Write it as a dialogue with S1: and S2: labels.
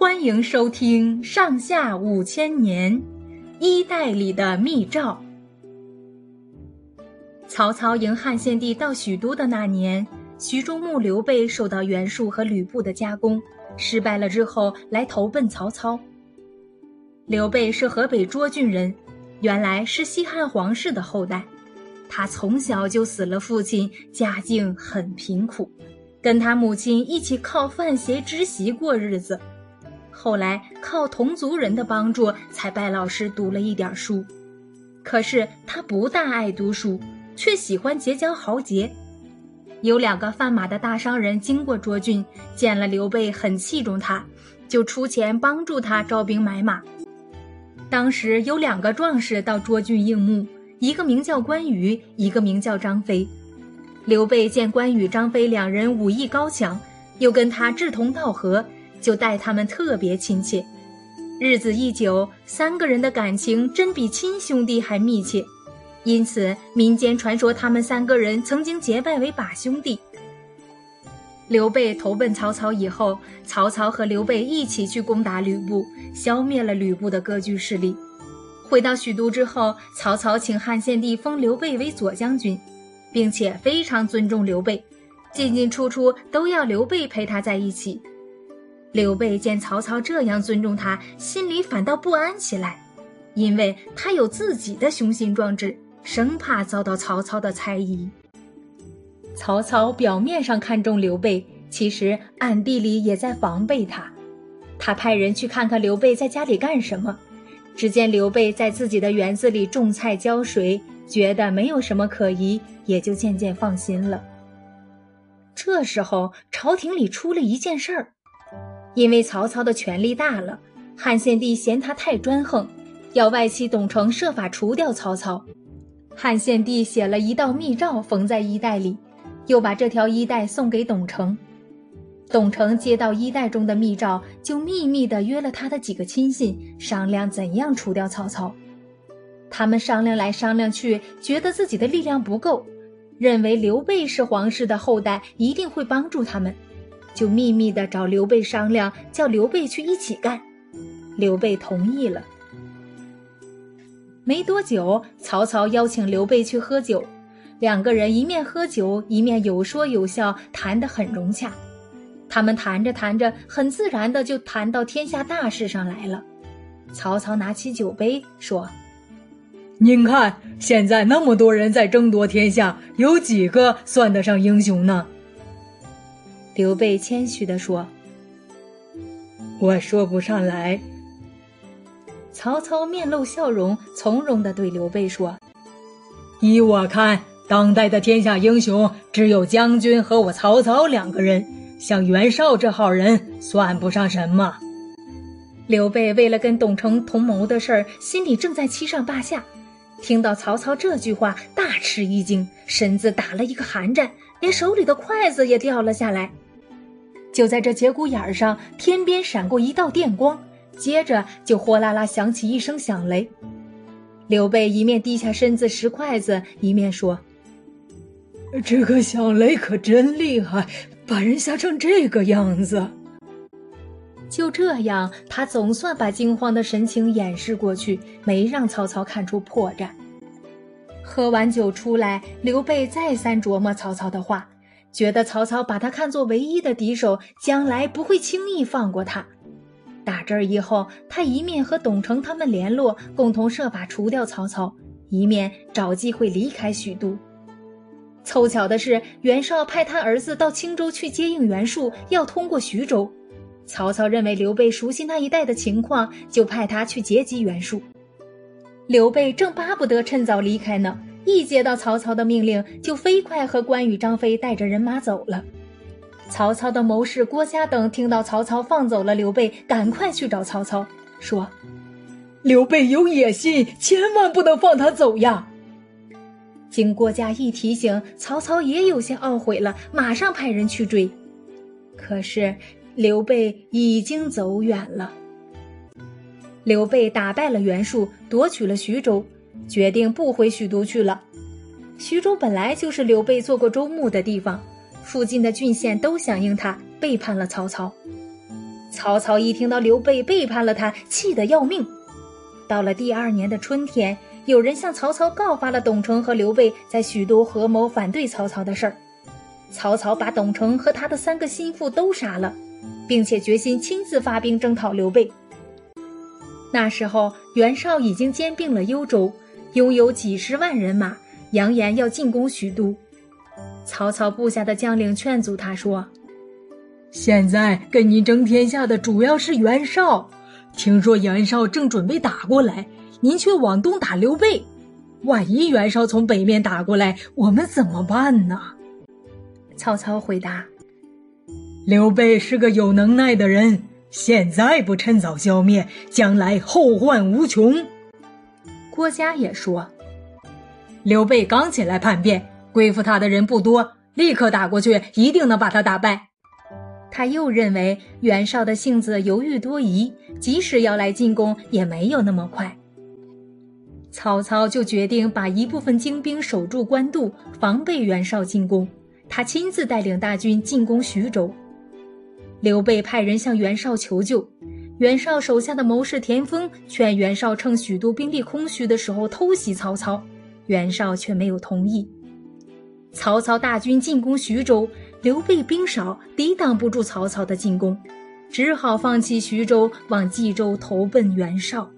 S1: 欢迎收听《上下五千年》，衣袋里的密诏。曹操迎汉献帝到许都的那年，徐州牧刘备受到袁术和吕布的加攻，失败了之后来投奔曹操。刘备是河北涿郡人，原来是西汉皇室的后代。他从小就死了父亲，家境很贫苦，跟他母亲一起靠贩鞋织席过日子。后来靠同族人的帮助，才拜老师读了一点书。可是他不大爱读书，却喜欢结交豪杰。有两个贩马的大商人经过涿郡，见了刘备，很器重他，就出钱帮助他招兵买马。当时有两个壮士到涿郡应募。一个名叫关羽，一个名叫张飞。刘备见关羽、张飞两人武艺高强，又跟他志同道合，就待他们特别亲切。日子一久，三个人的感情真比亲兄弟还密切。因此，民间传说他们三个人曾经结拜为把兄弟。刘备投奔曹操以后，曹操和刘备一起去攻打吕布，消灭了吕布的割据势力。回到许都之后，曹操请汉献帝封刘备为左将军，并且非常尊重刘备，进进出出都要刘备陪他在一起。刘备见曹操这样尊重他，心里反倒不安起来，因为他有自己的雄心壮志，生怕遭到曹操的猜疑。曹操表面上看重刘备，其实暗地里也在防备他。他派人去看看刘备在家里干什么。只见刘备在自己的园子里种菜浇水，觉得没有什么可疑，也就渐渐放心了。这时候，朝廷里出了一件事儿，因为曹操的权力大了，汉献帝嫌他太专横，要外戚董承设法除掉曹操。汉献帝写了一道密诏，缝在衣袋里，又把这条衣带送给董承。董承接到衣袋中的密诏，就秘密地约了他的几个亲信，商量怎样除掉曹操。他们商量来商量去，觉得自己的力量不够，认为刘备是皇室的后代，一定会帮助他们，就秘密地找刘备商量，叫刘备去一起干。刘备同意了。没多久，曹操邀请刘备去喝酒，两个人一面喝酒，一面有说有笑，谈得很融洽。他们谈着谈着，很自然的就谈到天下大事上来了。曹操拿起酒杯说：“
S2: 您看，现在那么多人在争夺天下，有几个算得上英雄呢？”
S1: 刘备谦虚的说：“
S2: 我说不上来。”
S1: 曹操面露笑容，从容的对刘备说：“
S2: 依我看，当代的天下英雄只有将军和我曹操两个人。”像袁绍这号人算不上什么。
S1: 刘备为了跟董承同谋的事儿，心里正在七上八下。听到曹操这句话，大吃一惊，身子打了一个寒战，连手里的筷子也掉了下来。就在这节骨眼上，天边闪过一道电光，接着就哗啦啦响起一声响雷。刘备一面低下身子拾筷子，一面说：“
S2: 这个响雷可真厉害。”把人吓成这个样子，
S1: 就这样，他总算把惊慌的神情掩饰过去，没让曹操看出破绽。喝完酒出来，刘备再三琢磨曹操的话，觉得曹操把他看作唯一的敌手，将来不会轻易放过他。打这儿以后，他一面和董承他们联络，共同设法除掉曹操，一面找机会离开许都。凑巧的是，袁绍派他儿子到青州去接应袁术，要通过徐州。曹操认为刘备熟悉那一带的情况，就派他去截击袁术。刘备正巴不得趁早离开呢，一接到曹操的命令，就飞快和关羽、张飞带着人马走了。曹操的谋士郭嘉等听到曹操放走了刘备，赶快去找曹操，说：“
S2: 刘备有野心，千万不能放他走呀。”
S1: 经郭嘉一提醒，曹操也有些懊悔了，马上派人去追。可是刘备已经走远了。刘备打败了袁术，夺取了徐州，决定不回许都去了。徐州本来就是刘备做过州牧的地方，附近的郡县都响应他，背叛了曹操。曹操一听到刘备背叛了他，气得要命。到了第二年的春天，有人向曹操告发了董承和刘备在许都合谋反对曹操的事儿。曹操把董承和他的三个心腹都杀了，并且决心亲自发兵征讨刘备。那时候，袁绍已经兼并了幽州，拥有几十万人马，扬言要进攻许都。曹操部下的将领劝阻他说：“
S2: 现在跟你争天下的主要是袁绍，听说袁绍正准备打过来，您却往东打刘备，万一袁绍从北面打过来，我们怎么办呢？”
S1: 曹操回答：“
S2: 刘备是个有能耐的人，现在不趁早消灭，将来后患无穷。”
S1: 郭嘉也说：“
S2: 刘备刚起来叛变，归附他的人不多，立刻打过去，一定能把他打败。”
S1: 他又认为袁绍的性子犹豫多疑，即使要来进攻，也没有那么快。曹操就决定把一部分精兵守住官渡，防备袁绍进攻。他亲自带领大军进攻徐州，刘备派人向袁绍求救。袁绍手下的谋士田丰劝袁绍趁许都兵力空虚的时候偷袭曹操，袁绍却没有同意。曹操大军进攻徐州，刘备兵少，抵挡不住曹操的进攻，只好放弃徐州，往冀州投奔袁绍。